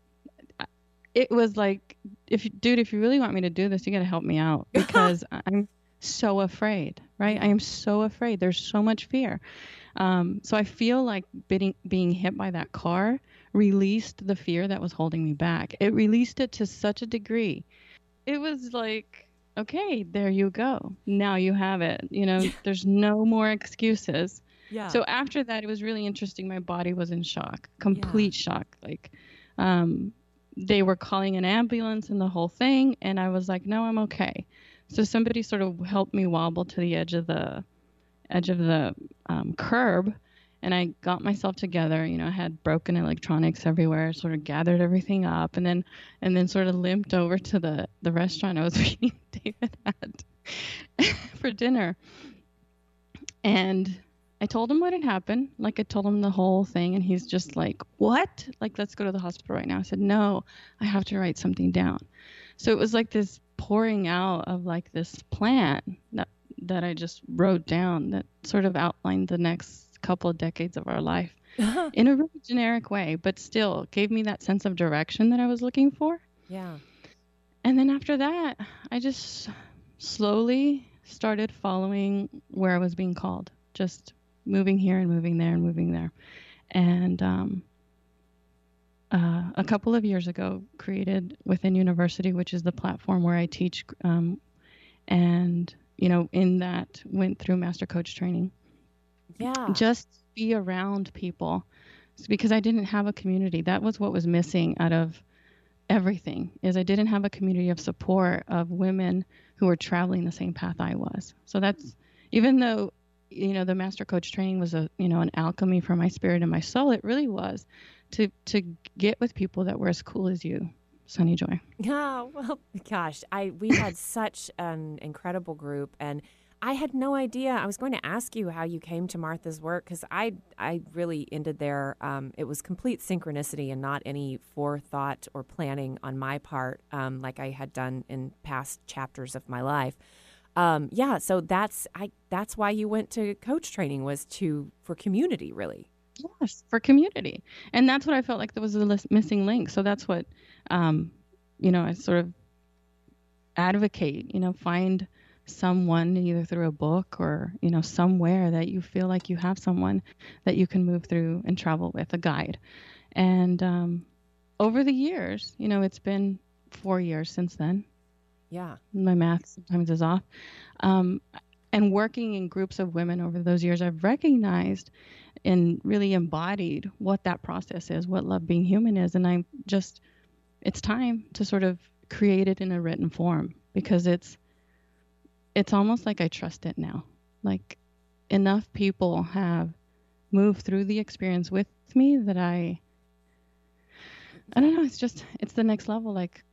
it was like, if you, dude, if you really want me to do this, you got to help me out because I'm so afraid, right? I am so afraid. There's so much fear. Um, so I feel like being being hit by that car released the fear that was holding me back. It released it to such a degree. It was like, okay, there you go. Now you have it. You know, there's no more excuses. yeah So after that, it was really interesting. My body was in shock, complete shock. Like, um, they were calling an ambulance and the whole thing, and I was like, no, I'm okay. So somebody sort of helped me wobble to the edge of the edge of the um, curb, and I got myself together. You know, I had broken electronics everywhere. Sort of gathered everything up, and then and then sort of limped over to the the restaurant I was meeting David at for dinner. And I told him what had happened. Like I told him the whole thing, and he's just like, "What? Like, let's go to the hospital right now." I said, "No, I have to write something down." So it was like this pouring out of like this plan that that I just wrote down that sort of outlined the next couple of decades of our life in a really generic way, but still gave me that sense of direction that I was looking for. yeah And then after that, I just slowly started following where I was being called, just moving here and moving there and moving there. And um, uh, a couple of years ago, created Within University, which is the platform where I teach. Um, and, you know, in that went through master coach training yeah just be around people It's because I didn't have a community. That was what was missing out of everything is I didn't have a community of support of women who were traveling the same path I was. So that's even though you know the master coach training was a you know an alchemy for my spirit and my soul, it really was to to get with people that were as cool as you, Sunny Joy. Yeah, well, gosh, I we had such an incredible group, and I had no idea. I was going to ask you how you came to Martha's work because I I really ended there. Um, it was complete synchronicity and not any forethought or planning on my part, um, like I had done in past chapters of my life. Um, yeah, so that's I that's why you went to coach training was to for community really. Yes, for community, and that's what I felt like there was a missing link. So that's what, um, you know, I sort of advocate. You know, find someone either through a book or you know somewhere that you feel like you have someone that you can move through and travel with a guide and um, over the years you know it's been four years since then yeah my math sometimes is off um, and working in groups of women over those years i've recognized and really embodied what that process is what love being human is and i'm just it's time to sort of create it in a written form because it's it's almost like I trust it now. Like enough people have moved through the experience with me that I I don't know, it's just it's the next level like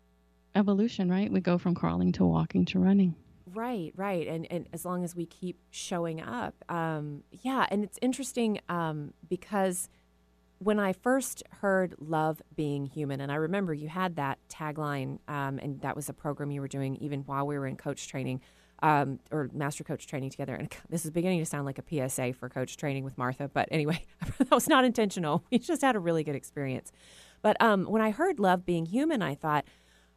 evolution, right? We go from crawling to walking to running. Right, right. And and as long as we keep showing up. Um yeah, and it's interesting um because when I first heard Love Being Human, and I remember you had that tagline, um, and that was a program you were doing even while we were in coach training um, or master coach training together. And this is beginning to sound like a PSA for coach training with Martha. But anyway, that was not intentional. We just had a really good experience. But um, when I heard love being human, I thought,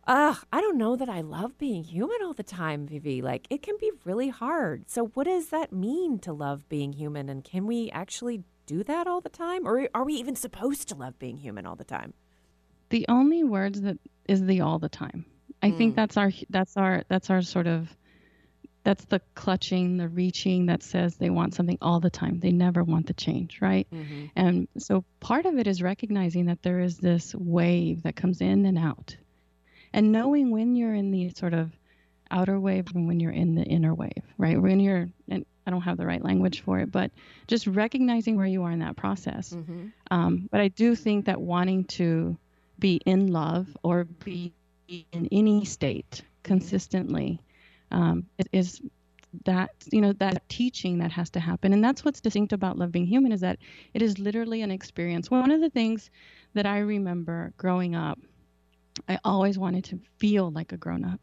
Ugh, I don't know that I love being human all the time, Vivi. Like, it can be really hard. So, what does that mean to love being human? And can we actually do that all the time? Or are we even supposed to love being human all the time? The only words that is the all the time. I mm. think that's our that's our that's our sort of that's the clutching, the reaching that says they want something all the time. They never want the change, right? Mm-hmm. And so part of it is recognizing that there is this wave that comes in and out. And knowing when you're in the sort of outer wave and when you're in the inner wave, right? When you're, and I don't have the right language for it, but just recognizing where you are in that process. Mm-hmm. Um, but I do think that wanting to be in love or be in any state consistently um, is that you know that teaching that has to happen and that's what's distinct about love being human is that it is literally an experience one of the things that i remember growing up i always wanted to feel like a grown up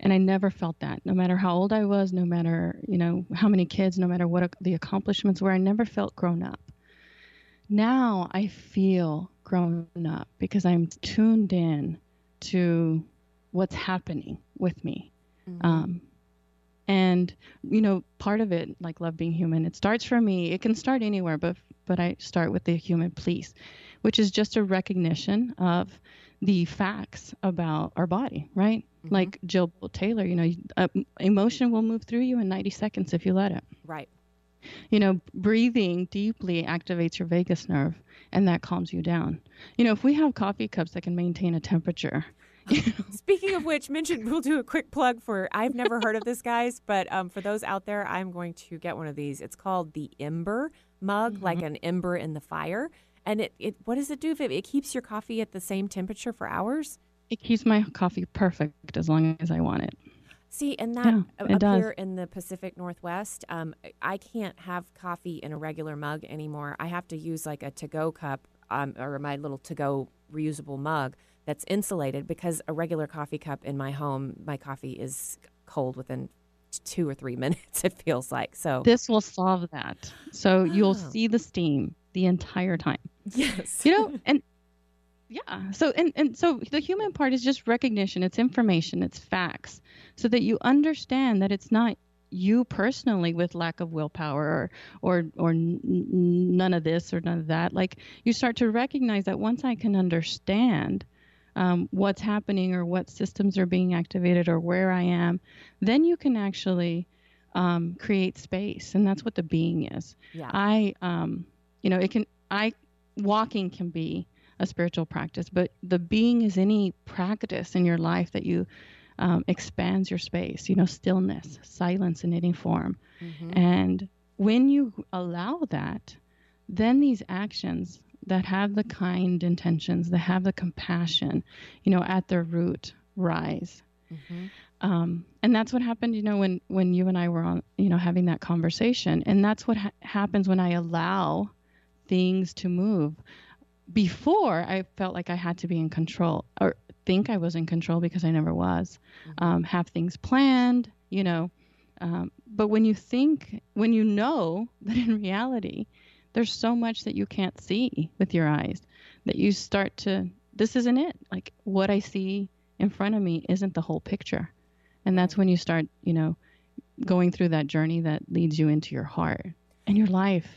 and i never felt that no matter how old i was no matter you know how many kids no matter what the accomplishments were i never felt grown up now i feel grown up because i'm tuned in to what's happening with me Mm-hmm. Um, and you know, part of it, like love being human, it starts for me. It can start anywhere, but but I start with the human please, which is just a recognition of the facts about our body, right? Mm-hmm. Like Jill Taylor, you know, uh, emotion will move through you in 90 seconds if you let it. Right. You know, breathing deeply activates your vagus nerve and that calms you down. You know, if we have coffee cups that can maintain a temperature, Speaking of which, mention we'll do a quick plug for. I've never heard of this, guys, but um, for those out there, I'm going to get one of these. It's called the Ember mug, mm-hmm. like an ember in the fire. And it, it what does it do? It, it keeps your coffee at the same temperature for hours. It keeps my coffee perfect as long as I want it. See, and that yeah, up does. here in the Pacific Northwest, um, I can't have coffee in a regular mug anymore. I have to use like a to-go cup um, or my little to-go reusable mug that's insulated because a regular coffee cup in my home, my coffee is cold within two or three minutes, it feels like. So this will solve that. So oh. you'll see the steam the entire time. Yes. You know, and yeah. So and, and so the human part is just recognition, it's information, it's facts. So that you understand that it's not you personally with lack of willpower or or or n- none of this or none of that like you start to recognize that once i can understand um, what's happening or what systems are being activated or where I am, then you can actually um, create space, and that's what the being is. Yeah. I, um, you know, it can. I walking can be a spiritual practice, but the being is any practice in your life that you um, expands your space. You know, stillness, silence in any form, mm-hmm. and when you allow that, then these actions that have the kind intentions, that have the compassion, you know, at their root rise. Mm-hmm. Um, and that's what happened, you know, when when you and I were on, you know, having that conversation. And that's what ha- happens when I allow things to move. Before, I felt like I had to be in control, or think I was in control because I never was. Mm-hmm. Um, have things planned, you know. Um, but when you think, when you know that in reality there's so much that you can't see with your eyes that you start to this isn't it. Like what i see in front of me isn't the whole picture. And that's when you start you know going through that journey that leads you into your heart and your life.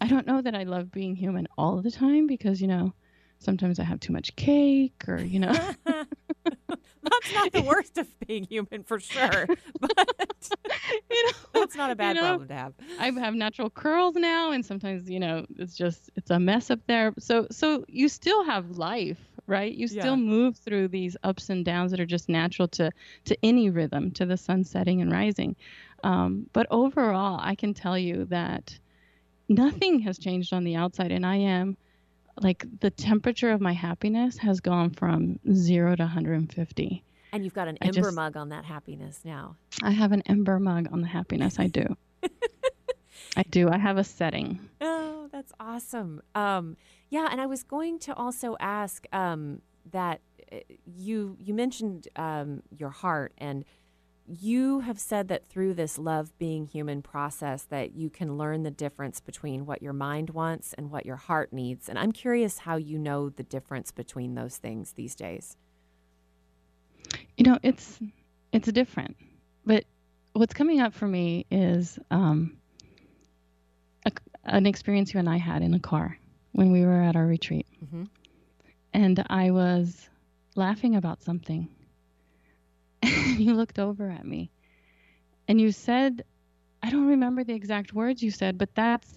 I don't know that i love being human all the time because you know sometimes i have too much cake or you know that's not the worst of being human for sure. But you know, that's not a bad you know, problem to have. I have natural curls now, and sometimes you know it's just it's a mess up there. So so you still have life, right? You still yeah. move through these ups and downs that are just natural to to any rhythm, to the sun setting and rising. Um, but overall, I can tell you that nothing has changed on the outside, and I am like the temperature of my happiness has gone from zero to 150. And you've got an ember just, mug on that happiness now. I have an ember mug on the happiness. I do. I do. I have a setting. Oh, that's awesome. Um, yeah, and I was going to also ask um, that uh, you you mentioned um, your heart and you have said that through this love being human process that you can learn the difference between what your mind wants and what your heart needs. And i'm curious how you know the difference between those things these days. You know it's it's different. But what's coming up for me is um, a, an experience you and i had in a car when we were at our retreat. Mm-hmm. and i was laughing about something you looked over at me and you said, I don't remember the exact words you said, but that's,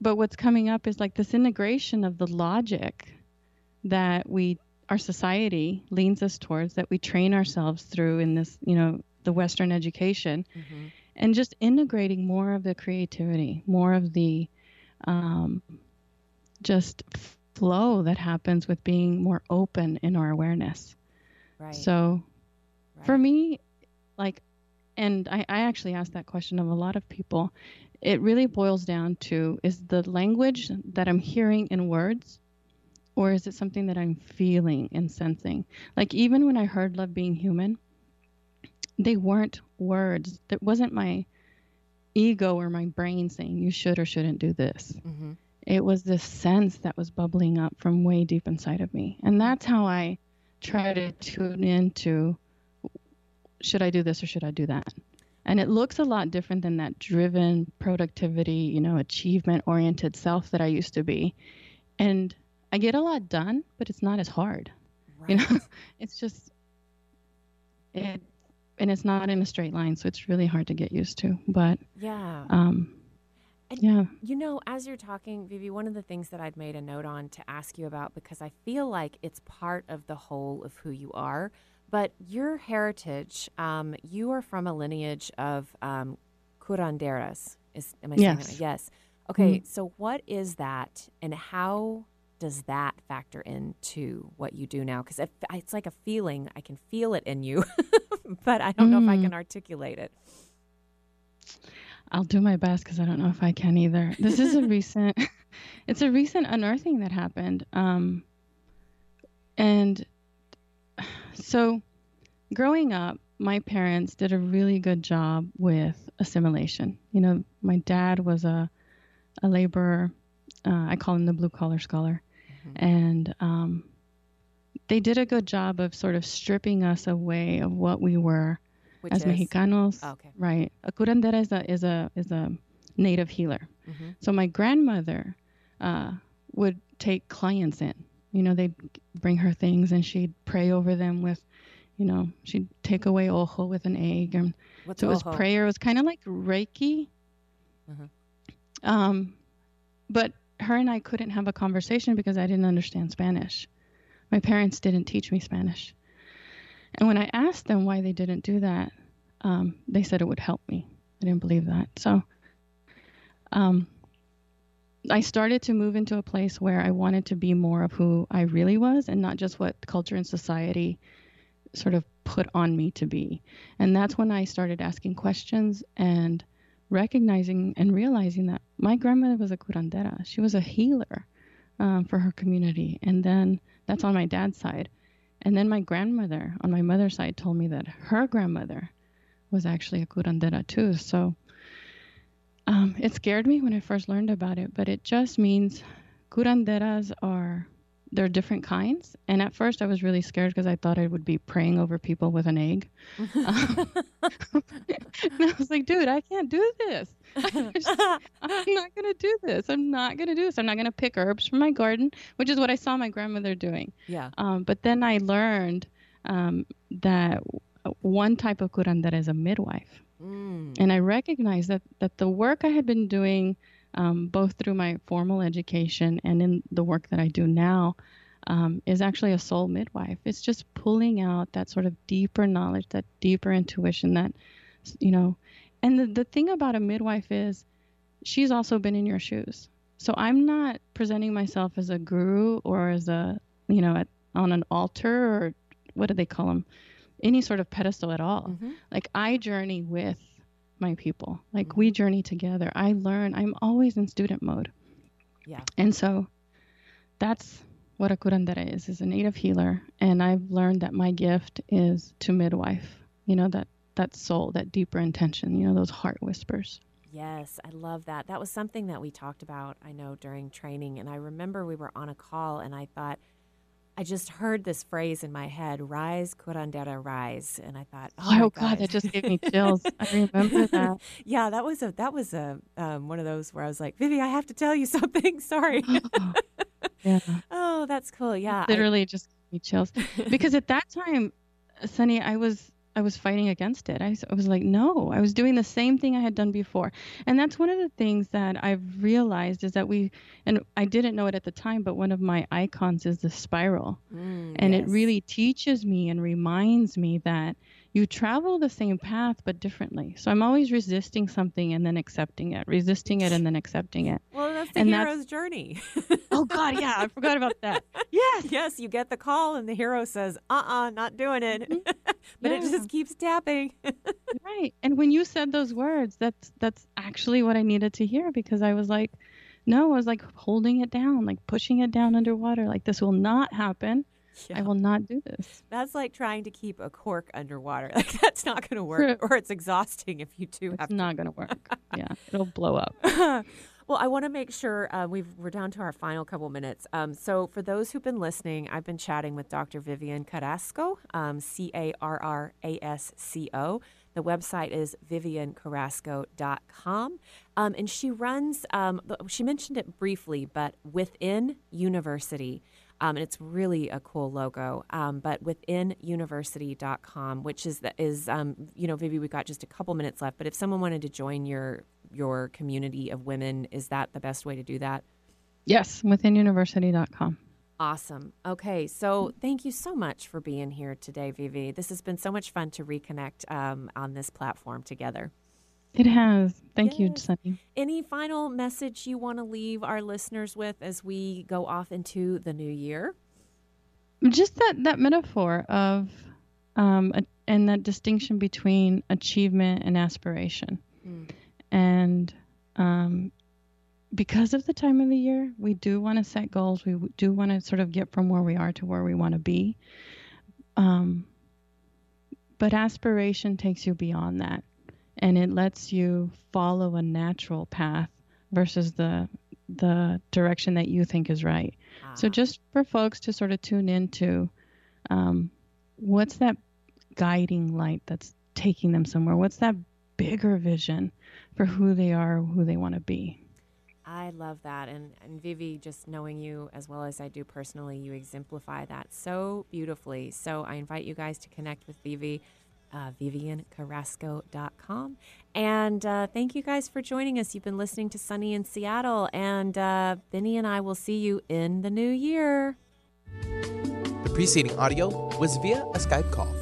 but what's coming up is like this integration of the logic that we, our society leans us towards, that we train ourselves through in this, you know, the Western education, mm-hmm. and just integrating more of the creativity, more of the, um, just flow that happens with being more open in our awareness. Right. So for me, like, and I, I actually asked that question of a lot of people. It really boils down to is the language that I'm hearing in words, or is it something that I'm feeling and sensing? Like, even when I heard Love Being Human, they weren't words. That wasn't my ego or my brain saying you should or shouldn't do this. Mm-hmm. It was this sense that was bubbling up from way deep inside of me. And that's how I try to tune into should I do this or should I do that? And it looks a lot different than that driven productivity, you know, achievement oriented self that I used to be. And I get a lot done, but it's not as hard. Right. You know, it's just it and it's not in a straight line, so it's really hard to get used to. But yeah. Um and yeah. You know, as you're talking, Vivi, one of the things that I'd made a note on to ask you about because I feel like it's part of the whole of who you are but your heritage, um, you are from a lineage of um, curanderas. Is am I saying yes. that? Yes. Okay. Mm-hmm. So what is that, and how does that factor into what you do now? Because it's like a feeling. I can feel it in you, but I don't mm. know if I mm. can articulate it. I'll do my best because I don't know if I can either. This is a recent, it's a recent unearthing that happened, um, and so, growing up, my parents did a really good job with assimilation. You know, my dad was a a laborer. Uh, I call him the blue collar scholar, mm-hmm. and um, they did a good job of sort of stripping us away of what we were Which as is? Mexicanos. Oh, okay. Right. A curandera is a is a is a native healer. Mm-hmm. So my grandmother uh, would take clients in you know, they'd bring her things and she'd pray over them with, you know, she'd take away ojo with an egg. And What's so it was prayer. It was kind of like Reiki. Uh-huh. Um, but her and I couldn't have a conversation because I didn't understand Spanish. My parents didn't teach me Spanish. And when I asked them why they didn't do that, um, they said it would help me. I didn't believe that. So um, I started to move into a place where I wanted to be more of who I really was and not just what culture and society sort of put on me to be. And that's when I started asking questions and recognizing and realizing that my grandmother was a curandera. She was a healer um, for her community. And then that's on my dad's side. And then my grandmother on my mother's side told me that her grandmother was actually a curandera too. So Um, it scared me when I first learned about it, but it just means curanderas are there are different kinds. And at first, I was really scared because I thought I would be praying over people with an egg. um, and I was like, dude, I can't do this. I'm not going to do this. I'm not going to do this. I'm not going to pick herbs from my garden, which is what I saw my grandmother doing. Yeah. Um, but then I learned um, that one type of curandera is a midwife. Mm. And I recognized that, that the work I had been doing um, both through my formal education and in the work that I do now, um, is actually a soul midwife. It's just pulling out that sort of deeper knowledge, that deeper intuition, that, you know, and the, the thing about a midwife is she's also been in your shoes. So I'm not presenting myself as a guru or as a, you know, at, on an altar or what do they call them? Any sort of pedestal at all. Mm-hmm. Like I journey with my people. Like mm-hmm. we journey together. I learn. I'm always in student mode. Yeah. And so that's what a curandera is, is a native healer. And I've learned that my gift is to midwife, you know, that, that soul, that deeper intention, you know, those heart whispers. Yes, I love that. That was something that we talked about, I know, during training. And I remember we were on a call and I thought, I just heard this phrase in my head, rise, curandera, rise. And I thought, oh, oh God, that just gave me chills. I remember that. yeah, that was a, that was a, um, one of those where I was like, Vivi, I have to tell you something. Sorry. Oh, yeah. oh, that's cool. Yeah. Literally I, just gave me chills. because at that time, Sunny, I was I was fighting against it. I, I was like, no, I was doing the same thing I had done before. And that's one of the things that I've realized is that we, and I didn't know it at the time, but one of my icons is the spiral. Mm, and yes. it really teaches me and reminds me that you travel the same path but differently. So I'm always resisting something and then accepting it, resisting it and then accepting it. Well, that's the and hero's that's, journey. oh God, yeah, I forgot about that. Yes, yes, you get the call and the hero says, "Uh-uh, not doing it," Mm-hmm. but yeah. it just keeps tapping. right. And when you said those words, that's that's actually what I needed to hear because I was like, no, I was like holding it down, like pushing it down underwater, like this will not happen. Yeah. I will not do this. That's like trying to keep a cork underwater. Like that's not going to work, or it's exhausting if you do. It's not going to work. yeah, it'll blow up. well, I want to make sure uh, we've we're down to our final couple minutes. Um, so for those who've been listening, I've been chatting with Dr. Vivian Carrasco, um, C A R R A S C O. The website is viviancarrasco.com. Um, and she runs, um, she mentioned it briefly, but within university. Um, and it's really a cool logo. Um, but within university.com, which is the, is um, you know, Vivi, we've got just a couple minutes left. But if someone wanted to join your your community of women, is that the best way to do that? Yes, within withinuniversity.com. Awesome. Okay, so thank you so much for being here today, Vivi. This has been so much fun to reconnect um, on this platform together. It has. Thank yes. you, Sunny. Any final message you want to leave our listeners with as we go off into the new year? Just that that metaphor of um, a, and that distinction between achievement and aspiration. Mm. And um, because of the time of the year, we do want to set goals. We do want to sort of get from where we are to where we want to be. Um, but aspiration takes you beyond that and it lets you follow a natural path versus the the direction that you think is right. Ah. So just for folks to sort of tune into um, what's that guiding light that's taking them somewhere? What's that bigger vision for who they are, who they want to be? I love that. And, and Vivi, just knowing you as well as I do personally, you exemplify that so beautifully. So I invite you guys to connect with Vivi uh, viviancarrasco.com. And uh, thank you guys for joining us. You've been listening to Sunny in Seattle, and uh, Benny and I will see you in the new year. The preceding audio was via a Skype call.